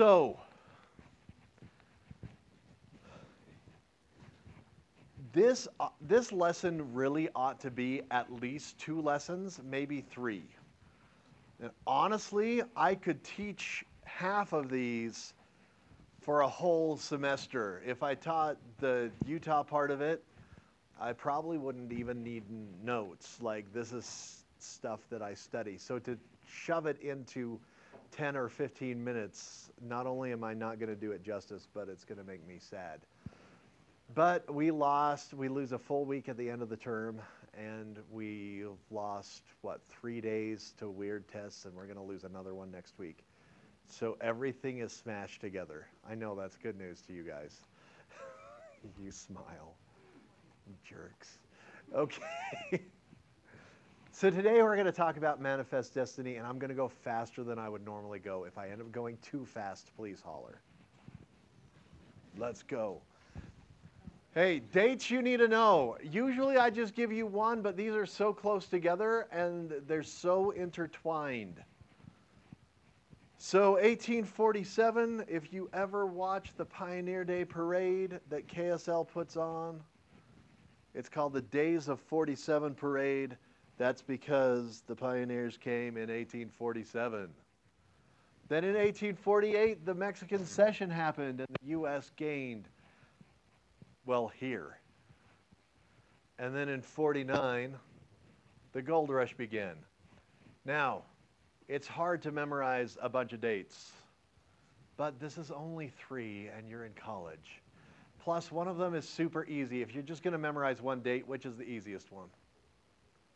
So, this, uh, this lesson really ought to be at least two lessons, maybe three. And honestly, I could teach half of these for a whole semester. If I taught the Utah part of it, I probably wouldn't even need notes. Like, this is stuff that I study. So, to shove it into 10 or 15 minutes, not only am I not going to do it justice, but it's going to make me sad. But we lost, we lose a full week at the end of the term, and we lost, what, three days to weird tests, and we're going to lose another one next week. So everything is smashed together. I know that's good news to you guys. you smile. Jerks. Okay. so today we're going to talk about manifest destiny, and I'm going to go faster than I would normally go. If I end up going too fast, please holler. Let's go. Hey, dates you need to know. Usually I just give you one, but these are so close together and they're so intertwined. So, 1847, if you ever watch the Pioneer Day Parade that KSL puts on, it's called the Days of 47 Parade. That's because the pioneers came in 1847. Then in 1848, the Mexican Cession happened and the U.S. gained, well, here. And then in 49, the gold rush began. Now, it's hard to memorize a bunch of dates, but this is only three and you're in college. Plus, one of them is super easy. If you're just going to memorize one date, which is the easiest one?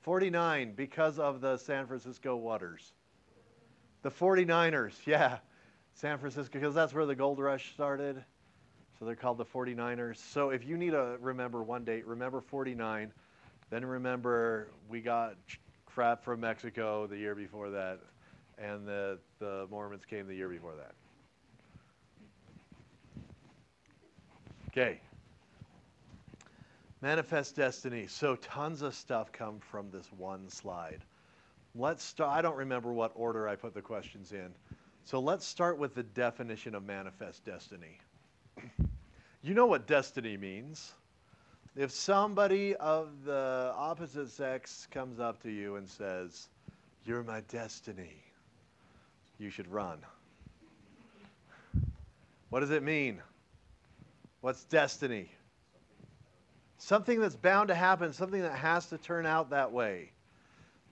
49, because of the San Francisco waters. The 49ers, yeah. San Francisco, because that's where the gold rush started. So they're called the 49ers. So if you need to remember one date, remember 49. Then remember we got crap from Mexico the year before that and the, the Mormons came the year before that. Okay. Manifest destiny. So tons of stuff come from this one slide. Let's start. I don't remember what order I put the questions in. So let's start with the definition of manifest destiny. you know what destiny means. If somebody of the opposite sex comes up to you and says, You're my destiny, you should run. What does it mean? What's destiny? Something that's bound to happen, something that has to turn out that way.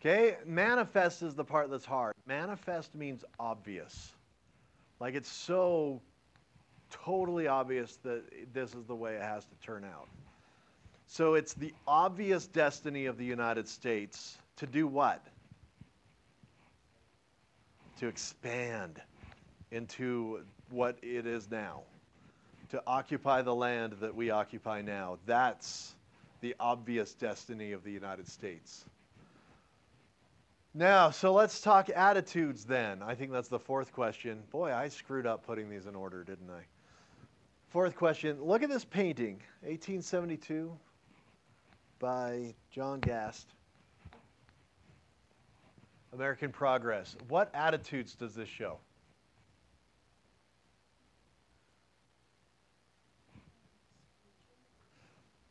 Okay? Manifest is the part that's hard. Manifest means obvious. Like it's so totally obvious that this is the way it has to turn out. So it's the obvious destiny of the United States to do what? to expand into what it is now, to occupy the land that we occupy now. That's the obvious destiny of the United States. Now, so let's talk attitudes then. I think that's the fourth question. Boy, I screwed up putting these in order, didn't I? Fourth question. Look at this painting, 1872 by John Gast. American Progress. What attitudes does this show?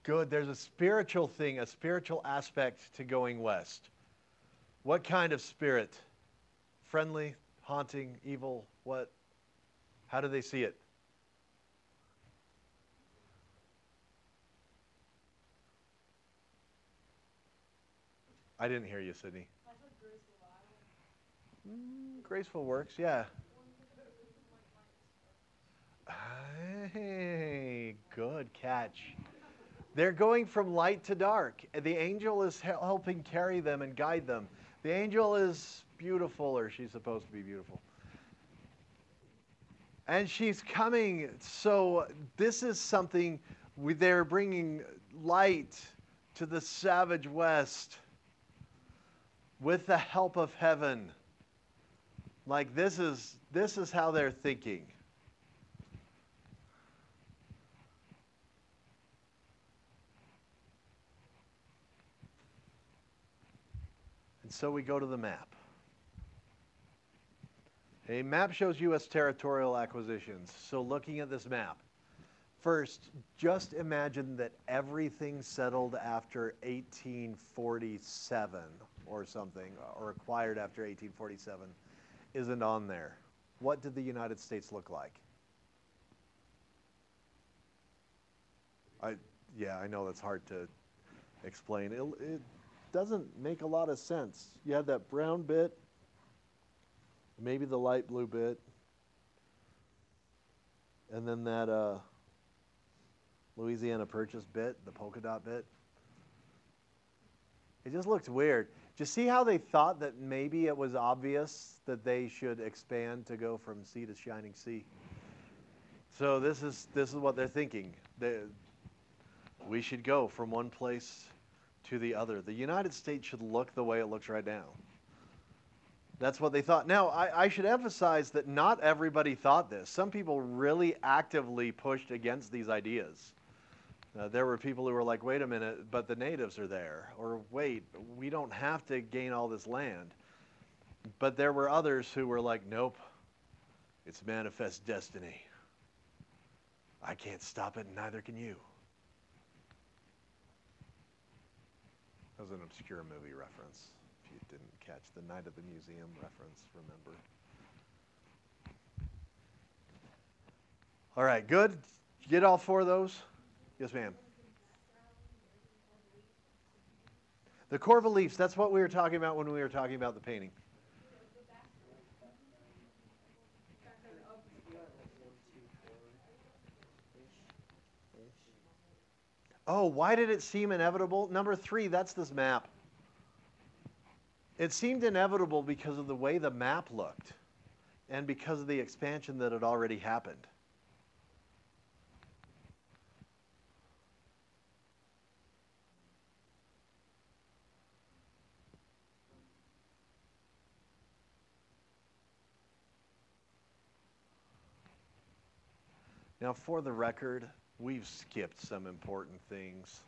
Good. There's a spiritual thing, a spiritual aspect to going west. What kind of spirit? Friendly, haunting, evil? What? How do they see it? I didn't hear you, Sydney. Mm, graceful works, yeah. Hey, good catch. They're going from light to dark. The angel is helping carry them and guide them. The angel is beautiful, or she's supposed to be beautiful. And she's coming. So, this is something they're bringing light to the savage west with the help of heaven. Like this is this is how they're thinking. And so we go to the map. A map shows U.S. territorial acquisitions. So, looking at this map, first, just imagine that everything settled after 1847 or something, or acquired after 1847, isn't on there. What did the United States look like? I, yeah, I know that's hard to explain. It, it doesn't make a lot of sense. You have that brown bit, maybe the light blue bit, and then that uh, Louisiana Purchase bit, the polka dot bit. It just looks weird. Do you see how they thought that maybe it was obvious that they should expand to go from sea to shining sea? So this is this is what they're thinking. They, we should go from one place to the other. The United States should look the way it looks right now. That's what they thought. Now, I, I, should emphasize that not everybody thought this. Some people really actively pushed against these ideas. Uh, there were people who were like, wait a minute, but the natives are there. Or wait, we don't have to gain all this land. But there were others who were like, nope, it's manifest destiny. I can't stop it, and neither can you. That was an obscure movie reference. If you didn't catch the Night of the Museum reference, remember. All right, good. Did you get all four of those? Yes, ma'am. The core beliefs, that's what we were talking about when we were talking about the painting. Oh, why did it seem inevitable? Number three, that's this map. It seemed inevitable because of the way the map looked and because of the expansion that had already happened. Now, for the record, we've skipped some important things.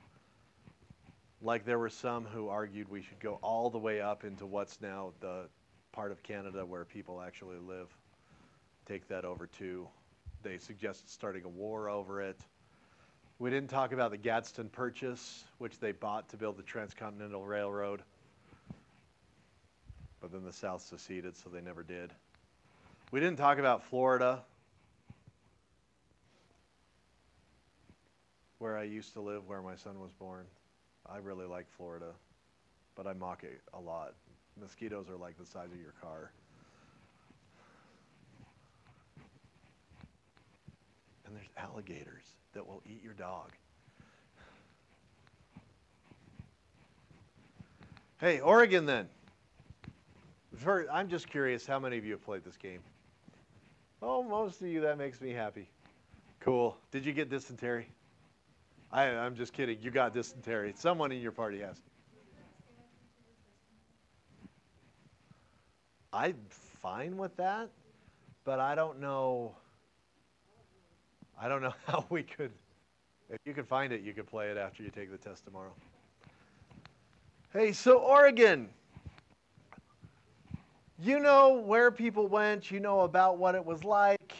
Like there were some who argued we should go all the way up into what's now the part of Canada where people actually live. Take that over too. They suggested starting a war over it. We didn't talk about the Gadsden Purchase, which they bought to build the Transcontinental Railroad. But then the South seceded, so they never did. We didn't talk about Florida, where I used to live, where my son was born. I really like Florida, but I mock it a lot. Mosquitoes are like the size of your car. And there's alligators that will eat your dog. Hey, Oregon then. I'm just curious how many of you have played this game? Oh, most of you. That makes me happy. Cool. Did you get dysentery? I, I'm just kidding. You got dysentery. Someone in your party has. I'm fine with that, but I don't know. I don't know how we could. If you could find it, you could play it after you take the test tomorrow. Hey, so Oregon. You know where people went, you know about what it was like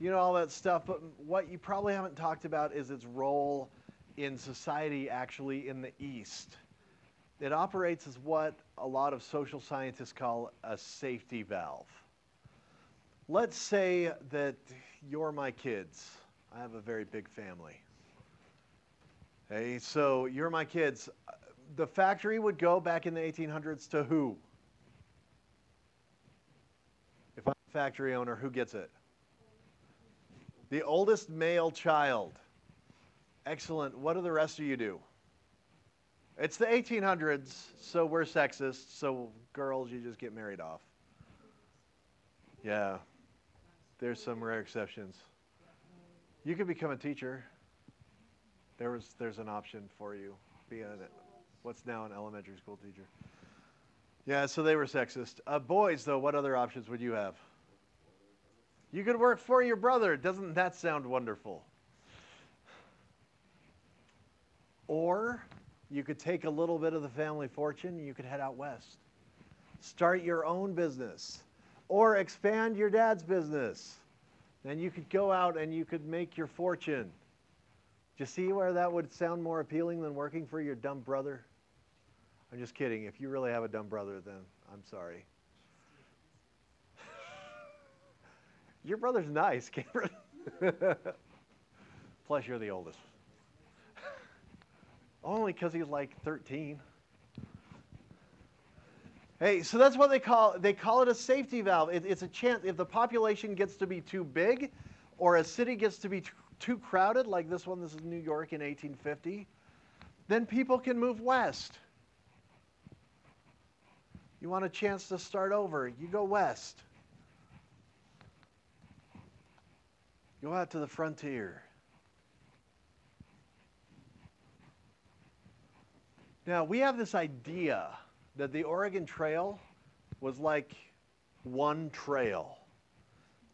you know, all that stuff. But what you probably haven't talked about is its role in society actually in the East. It operates as what a lot of social scientists call a safety valve. Let's say that you're my kids. I have a very big family. Hey, so you're my kids. The factory would go back in the 1800s to who? If I'm a factory owner, who gets it? The oldest male child. Excellent. What do the rest of you do? It's the 1800s, so we're sexist, so girls, you just get married off. Yeah. There's some rare exceptions. You could become a teacher. There was there's an option for you. Be a what's now an elementary school teacher. Yeah, so they were sexist. Uh, boys, though, what other options would you have? You could work for your brother. Doesn't that sound wonderful? Or you could take a little bit of the family fortune and you could head out west. Start your own business. Or expand your dad's business. Then you could go out and you could make your fortune. Do you see where that would sound more appealing than working for your dumb brother? I'm just kidding. If you really have a dumb brother, then I'm sorry. Your brother's nice, Cameron. Plus, you're the oldest. Only because he's like 13. Hey, so that's what they call they call it a safety valve. It, it's a chance if the population gets to be too big, or a city gets to be too, too crowded, like this one. This is New York in 1850. Then people can move west. You want a chance to start over? You go west. Go out to the frontier. Now, we have this idea that the Oregon Trail was like one trail,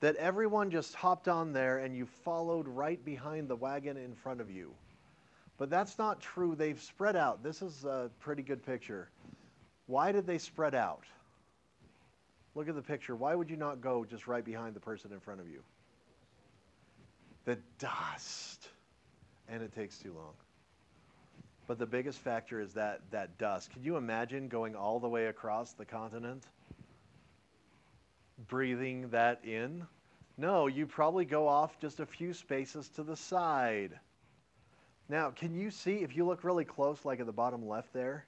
that everyone just hopped on there and you followed right behind the wagon in front of you. But that's not true. They've spread out. This is a pretty good picture. Why did they spread out? Look at the picture. Why would you not go just right behind the person in front of you? The dust. And it takes too long. But the biggest factor is that, that dust. Can you imagine going all the way across the continent? Breathing that in? No, you probably go off just a few spaces to the side. Now, can you see, if you look really close, like at the bottom left there,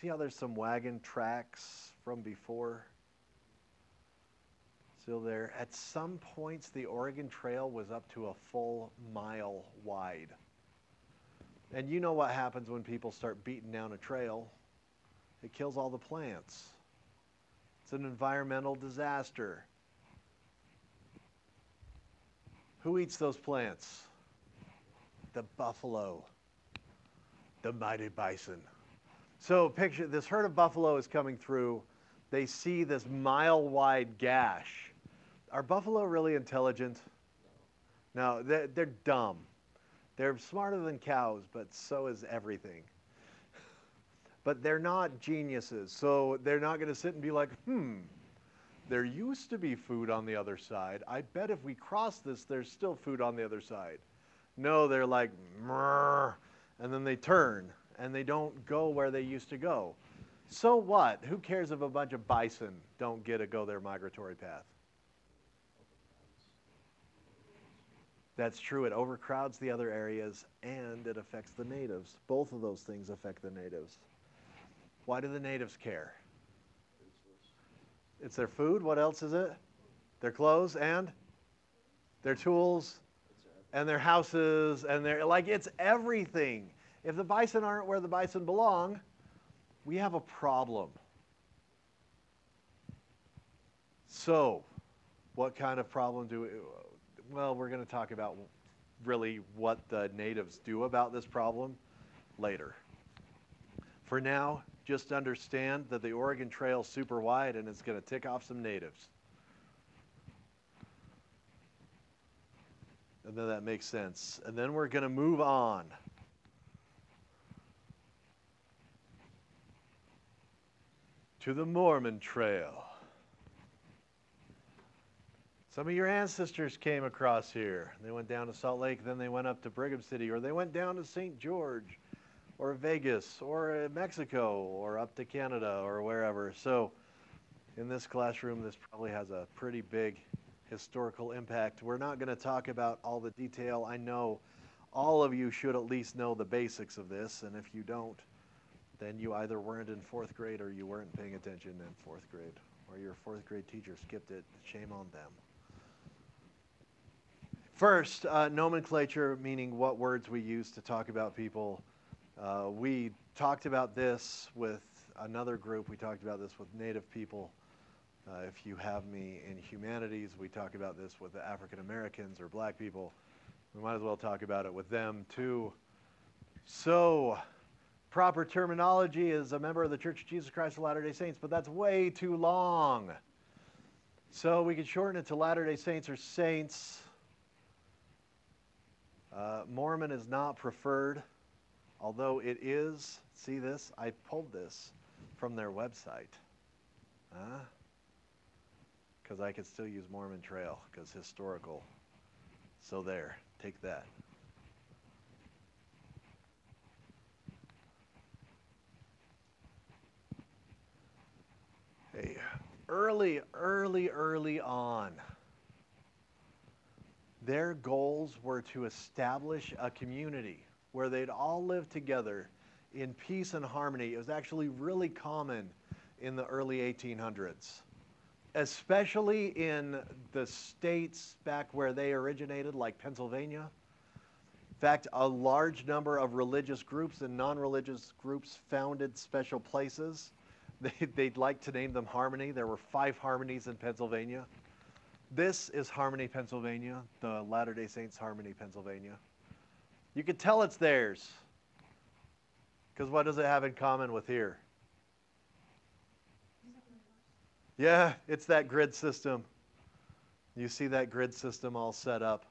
see how there's some wagon tracks from before? Still there. At some points, the Oregon Trail was up to a full mile wide. And you know what happens when people start beating down a trail? It kills all the plants. It's an environmental disaster. Who eats those plants? The buffalo, the mighty bison. So picture this herd of buffalo is coming through. They see this mile wide gash. Are buffalo really intelligent? No, they're, they're dumb. They're smarter than cows, but so is everything. But they're not geniuses, so they're not going to sit and be like, hmm, there used to be food on the other side. I bet if we cross this, there's still food on the other side. No, they're like, Mrr, and then they turn and they don't go where they used to go. So what? Who cares if a bunch of bison don't get to go their migratory path? That's true. It overcrowds the other areas and it affects the natives. Both of those things affect the natives. Why do the natives care? It's their food. What else is it? Their clothes and their tools and their houses and their like it's everything. If the bison aren't where the bison belong, we have a problem. So, what kind of problem do we, well, we're going to talk about really what the natives do about this problem later. For now, just understand that the Oregon Trail's super wide and it's going to tick off some natives. And then that makes sense. And then we're going to move on. To the Mormon Trail. Some of your ancestors came across here. They went down to Salt Lake, then they went up to Brigham City, or they went down to St. George, or Vegas, or uh, Mexico, or up to Canada, or wherever. So, in this classroom, this probably has a pretty big historical impact. We're not going to talk about all the detail. I know all of you should at least know the basics of this, and if you don't, then you either weren't in fourth grade or you weren't paying attention in fourth grade, or your fourth grade teacher skipped it. Shame on them. First, uh, nomenclature, meaning what words we use to talk about people. Uh, we talked about this with another group. We talked about this with Native people. Uh, if you have me in humanities, we talk about this with African Americans or black people. We might as well talk about it with them too. So, proper terminology is a member of the Church of Jesus Christ of Latter day Saints, but that's way too long. So, we could shorten it to Latter day Saints or Saints. Uh, Mormon is not preferred, although it is, see this? I pulled this from their website. Huh? because I could still use Mormon Trail because historical. So there, take that. Hey, early, early, early on, their goals were to establish a community where they'd all live together in peace and harmony. It was actually really common in the early 1800s, especially in the states back where they originated, like Pennsylvania. In fact, a large number of religious groups and non religious groups founded special places. They, they'd like to name them Harmony. There were five Harmonies in Pennsylvania. This is Harmony, Pennsylvania, the Latter day Saints Harmony, Pennsylvania. You could tell it's theirs. Because what does it have in common with here? Yeah, it's that grid system. You see that grid system all set up.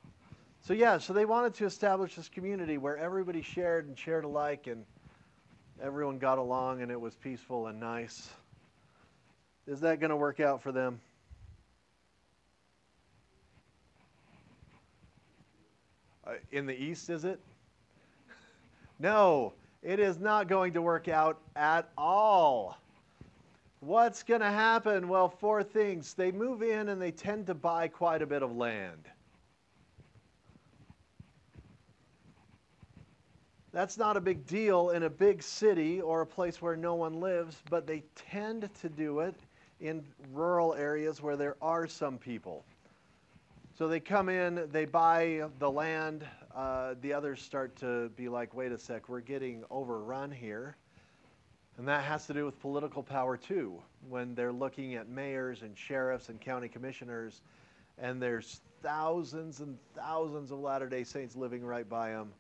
So, yeah, so they wanted to establish this community where everybody shared and shared alike and everyone got along and it was peaceful and nice. Is that going to work out for them? Uh, in the East, is it? no, it is not going to work out at all. What's going to happen? Well, four things. They move in and they tend to buy quite a bit of land. That's not a big deal in a big city or a place where no one lives, but they tend to do it in rural areas where there are some people. So they come in, they buy the land. Uh, the others start to be like, wait a sec, we're getting overrun here. And that has to do with political power too. When they're looking at mayors and sheriffs and county commissioners, and there's thousands and thousands of Latter day Saints living right by them,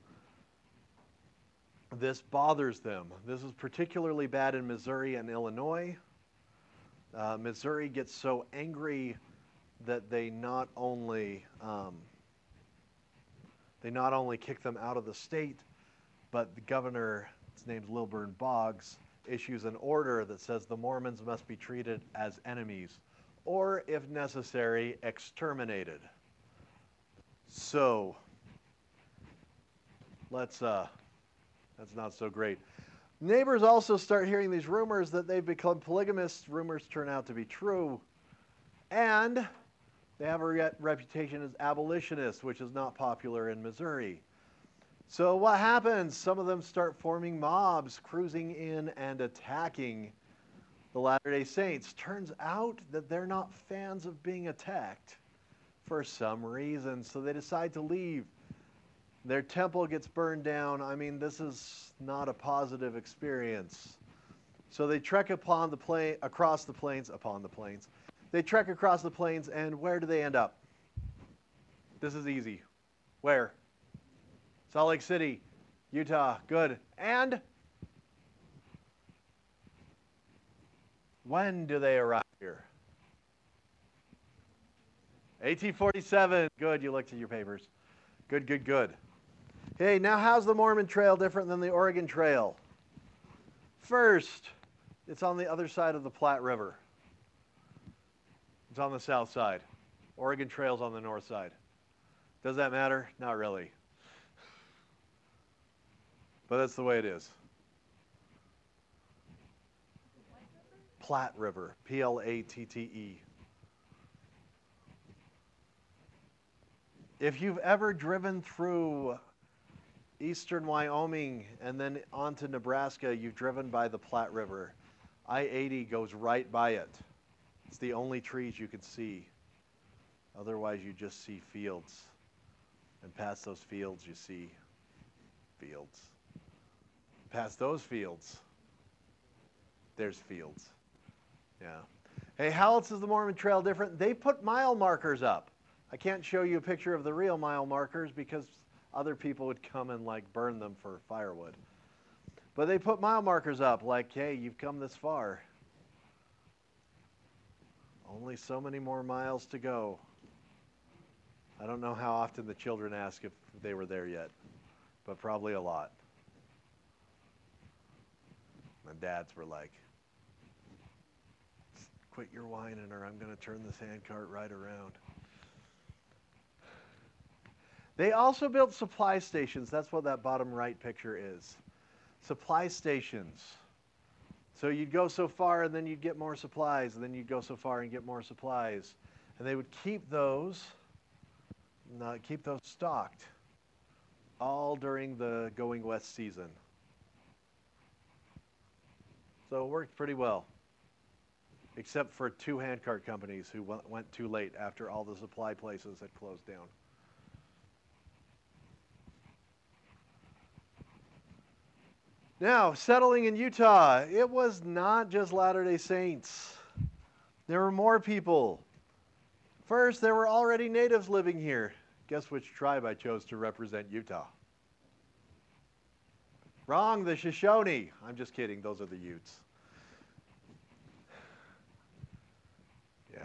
this bothers them. This is particularly bad in Missouri and Illinois. Uh, Missouri gets so angry that they not only um, they not only kick them out of the state, but the governor, his name's Lilburn Boggs, issues an order that says the Mormons must be treated as enemies, or if necessary, exterminated. So let's uh, that's not so great. Neighbors also start hearing these rumors that they've become polygamists. Rumors turn out to be true. And they have a re- reputation as abolitionists, which is not popular in Missouri. So, what happens? Some of them start forming mobs, cruising in and attacking the Latter day Saints. Turns out that they're not fans of being attacked for some reason, so they decide to leave. Their temple gets burned down. I mean, this is not a positive experience. So they trek upon the plain, across the plains, upon the plains, they trek across the plains, and where do they end up? This is easy. Where? Salt Lake City, Utah. Good. And when do they arrive here? 1847. Good. You looked at your papers. Good, good, good. Hey, now how's the Mormon Trail different than the Oregon Trail? First, it's on the other side of the Platte River. It's on the south side. Oregon Trail's on the north side. Does that matter? Not really. But that's the way it is. Platte River, P L A T T E. If you've ever driven through eastern Wyoming and then onto Nebraska, you've driven by the Platte River. I 80 goes right by it. It's the only trees you can see. Otherwise, you just see fields. And past those fields, you see fields. Past those fields, there's fields. Yeah. Hey, how else is the Mormon Trail different? They put mile markers up. I can't show you a picture of the real mile markers because other people would come and like burn them for firewood. But they put mile markers up like, hey, you've come this far. Only so many more miles to go. I don't know how often the children ask if they were there yet, but probably a lot. My dads were like, quit your whining or I'm going to turn this handcart right around. They also built supply stations. That's what that bottom right picture is. Supply stations. So you'd go so far and then you'd get more supplies, and then you'd go so far and get more supplies. And they would keep those, uh, keep those stocked all during the going west season. So it worked pretty well, except for two handcart companies who went, went too late after all the supply places had closed down. Now, settling in Utah, it was not just Latter day Saints. There were more people. First, there were already natives living here. Guess which tribe I chose to represent Utah? Wrong, the Shoshone. I'm just kidding, those are the Utes. Yeah,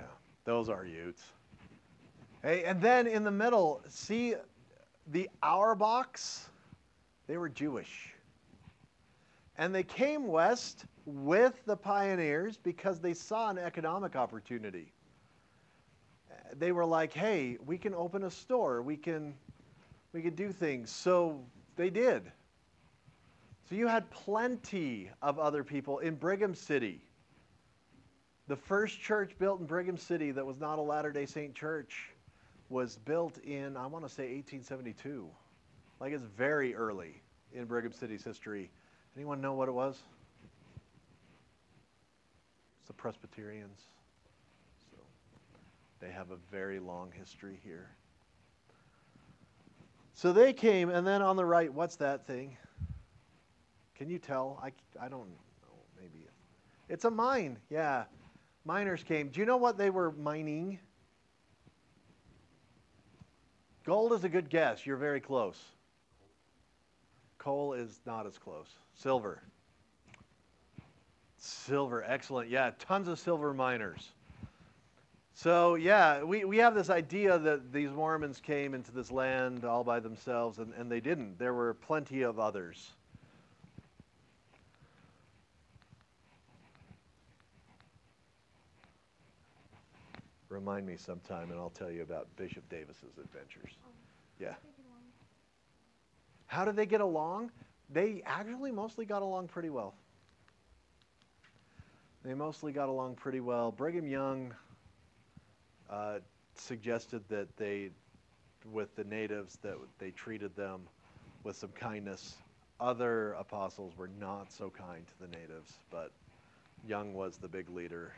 those are Utes. Hey, and then in the middle, see the Auerbachs? They were Jewish. And they came west with the pioneers because they saw an economic opportunity. They were like, hey, we can open a store, we can, we can do things. So they did. So you had plenty of other people in Brigham City. The first church built in Brigham City that was not a Latter day Saint church was built in, I want to say 1872. Like it's very early in Brigham City's history. Anyone know what it was? It's the Presbyterians. So they have a very long history here. So they came, and then on the right, what's that thing? Can you tell? I, I don't know. Maybe. It's a mine. Yeah. Miners came. Do you know what they were mining? Gold is a good guess. You're very close. Coal is not as close. Silver. Silver, excellent. Yeah, tons of silver miners. So, yeah, we, we have this idea that these Mormons came into this land all by themselves, and, and they didn't. There were plenty of others. Remind me sometime, and I'll tell you about Bishop Davis's adventures. Yeah. How did they get along? They actually mostly got along pretty well. They mostly got along pretty well. Brigham Young uh, suggested that they, with the natives, that they treated them with some kindness. Other apostles were not so kind to the natives, but Young was the big leader.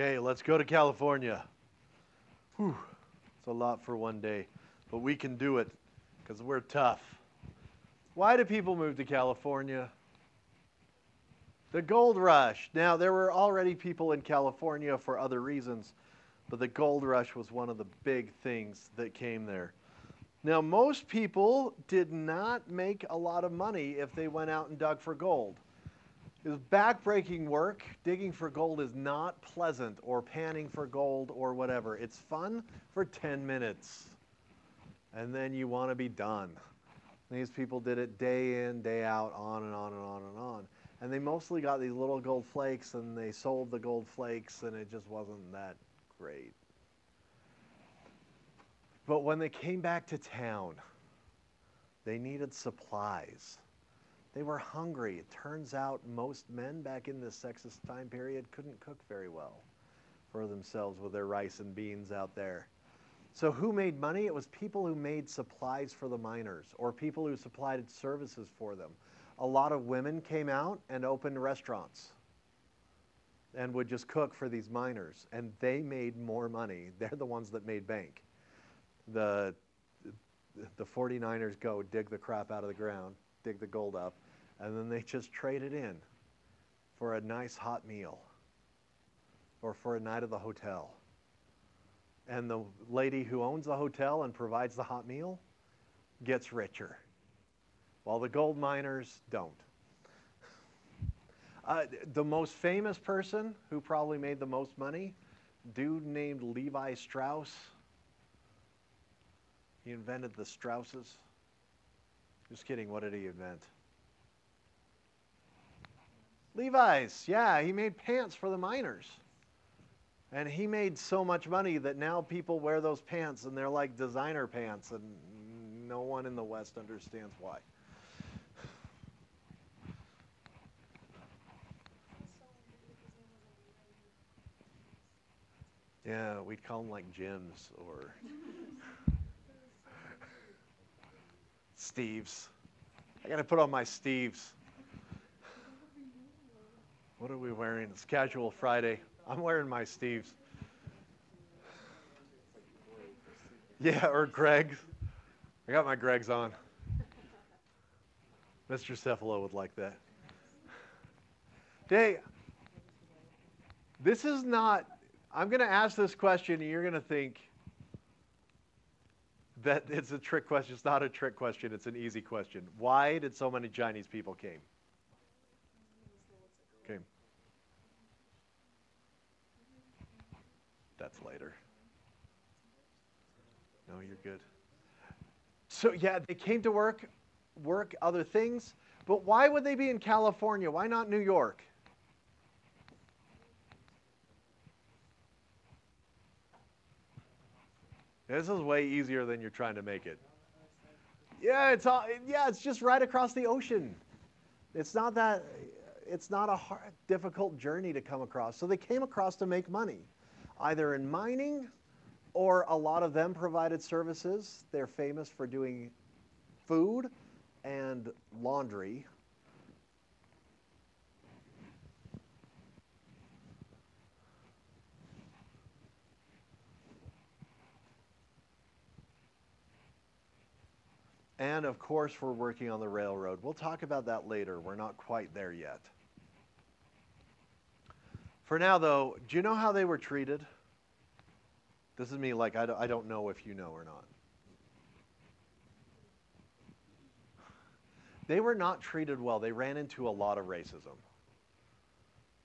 Okay, let's go to California. Whew, it's a lot for one day, but we can do it because we're tough. Why do people move to California? The gold rush. Now, there were already people in California for other reasons, but the gold rush was one of the big things that came there. Now, most people did not make a lot of money if they went out and dug for gold. Was backbreaking work. Digging for gold is not pleasant, or panning for gold, or whatever. It's fun for 10 minutes, and then you want to be done. These people did it day in, day out, on and on and on and on. And they mostly got these little gold flakes, and they sold the gold flakes, and it just wasn't that great. But when they came back to town, they needed supplies. They were hungry. It turns out most men back in this sexist time period couldn't cook very well for themselves with their rice and beans out there. So, who made money? It was people who made supplies for the miners or people who supplied services for them. A lot of women came out and opened restaurants and would just cook for these miners, and they made more money. They're the ones that made bank. The, the 49ers go dig the crap out of the ground, dig the gold up, and then they just trade it in for a nice hot meal or for a night at the hotel. And the lady who owns the hotel and provides the hot meal gets richer, while the gold miners don't. Uh, the most famous person who probably made the most money, dude named Levi Strauss. He invented the Strausses. Just kidding. What did he invent? Levi's. Yeah, he made pants for the miners. And he made so much money that now people wear those pants and they're like designer pants, and no one in the West understands why. Yeah, we'd call them like Jims or Steve's. I got to put on my Steve's. What are we wearing? It's casual Friday. I'm wearing my Steve's. Yeah, or Greg's. I got my Greg's on. Mr. Cephalo would like that. Day, this is not, I'm going to ask this question and you're going to think that it's a trick question. It's not a trick question, it's an easy question. Why did so many Chinese people came? Came. That's later. No, you're good. So yeah, they came to work, work other things, but why would they be in California? Why not New York? This is way easier than you're trying to make it. Yeah, it's all, yeah, it's just right across the ocean. It's not that it's not a hard, difficult journey to come across. So they came across to make money, either in mining or a lot of them provided services. They're famous for doing food and laundry. And of course, we're working on the railroad. We'll talk about that later. We're not quite there yet. For now, though, do you know how they were treated? This is me, like, I don't, know if you know or not. They were not treated well. They ran into a lot of racism.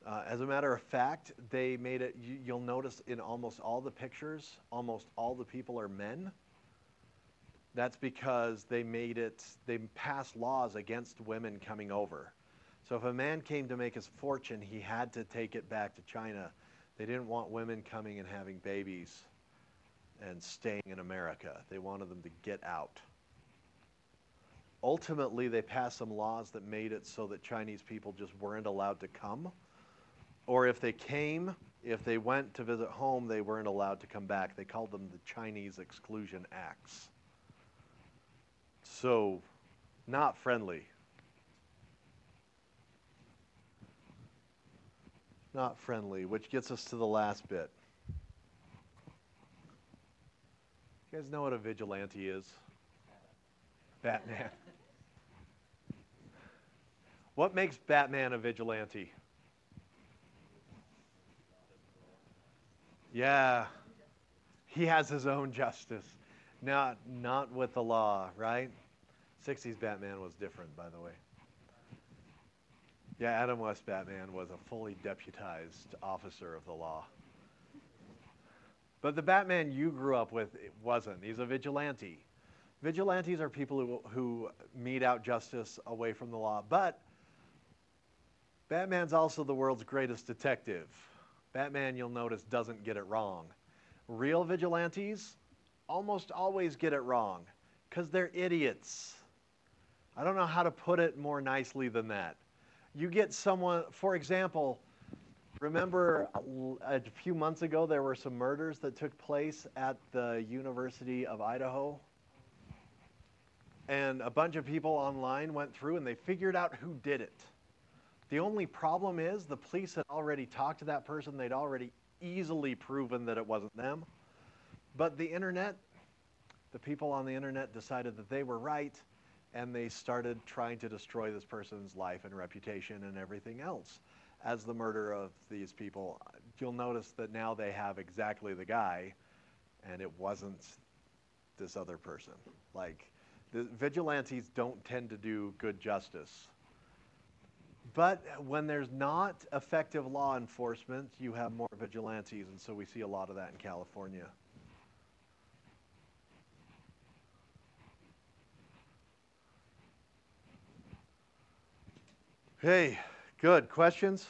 Uh, as a matter of fact, they made it, you, you'll notice in almost all the pictures, almost all the people are men. That's because they made it, they passed laws against women coming over. So if a man came to make his fortune, he had to take it back to China. They didn't want women coming and having babies and staying in America. They wanted them to get out. Ultimately, they passed some laws that made it so that Chinese people just weren't allowed to come. Or if they came, if they went to visit home, they weren't allowed to come back. They called them the Chinese Exclusion Acts. So, not friendly. Not friendly, which gets us to the last bit. You guys know what a vigilante is? Batman. What makes Batman a vigilante? Yeah. He has his own justice. Not not with the law, right? 60s Batman was different, by the way. Yeah, Adam West Batman was a fully deputized officer of the law. But the Batman you grew up with wasn't. He's a vigilante. Vigilantes are people who, who mete out justice away from the law. But Batman's also the world's greatest detective. Batman, you'll notice, doesn't get it wrong. Real vigilantes almost always get it wrong because they're idiots. I don't know how to put it more nicely than that. You get someone, for example, remember a few months ago there were some murders that took place at the University of Idaho? And a bunch of people online went through and they figured out who did it. The only problem is the police had already talked to that person, they'd already easily proven that it wasn't them. But the internet, the people on the internet decided that they were right and they started trying to destroy this person's life and reputation and everything else. As the murder of these people, you'll notice that now they have exactly the guy, and it wasn't this other person. Like, the vigilantes don't tend to do good justice. But when there's not effective law enforcement, you have more vigilantes, and so we see a lot of that in California. Okay, good. Questions?